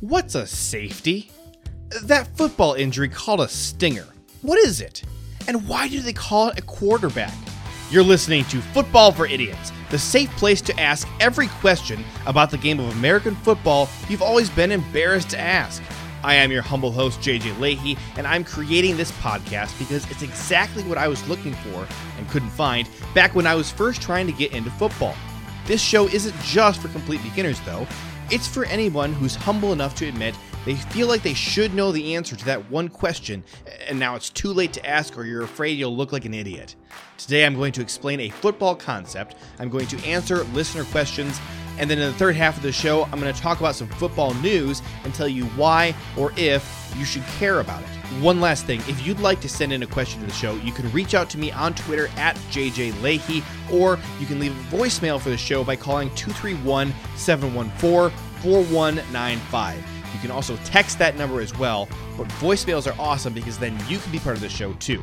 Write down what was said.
What's a safety? That football injury called a stinger. What is it? And why do they call it a quarterback? You're listening to Football for Idiots, the safe place to ask every question about the game of American football you've always been embarrassed to ask. I am your humble host, JJ Lahey, and I'm creating this podcast because it's exactly what I was looking for and couldn't find back when I was first trying to get into football. This show isn't just for complete beginners, though. It's for anyone who's humble enough to admit they feel like they should know the answer to that one question, and now it's too late to ask or you're afraid you'll look like an idiot. Today I'm going to explain a football concept, I'm going to answer listener questions, and then in the third half of the show, I'm going to talk about some football news and tell you why or if you should care about it. One last thing if you'd like to send in a question to the show, you can reach out to me on Twitter at JJ Lahey, or you can leave a voicemail for the show by calling 231 714 4195. You can also text that number as well, but voicemails are awesome because then you can be part of the show too.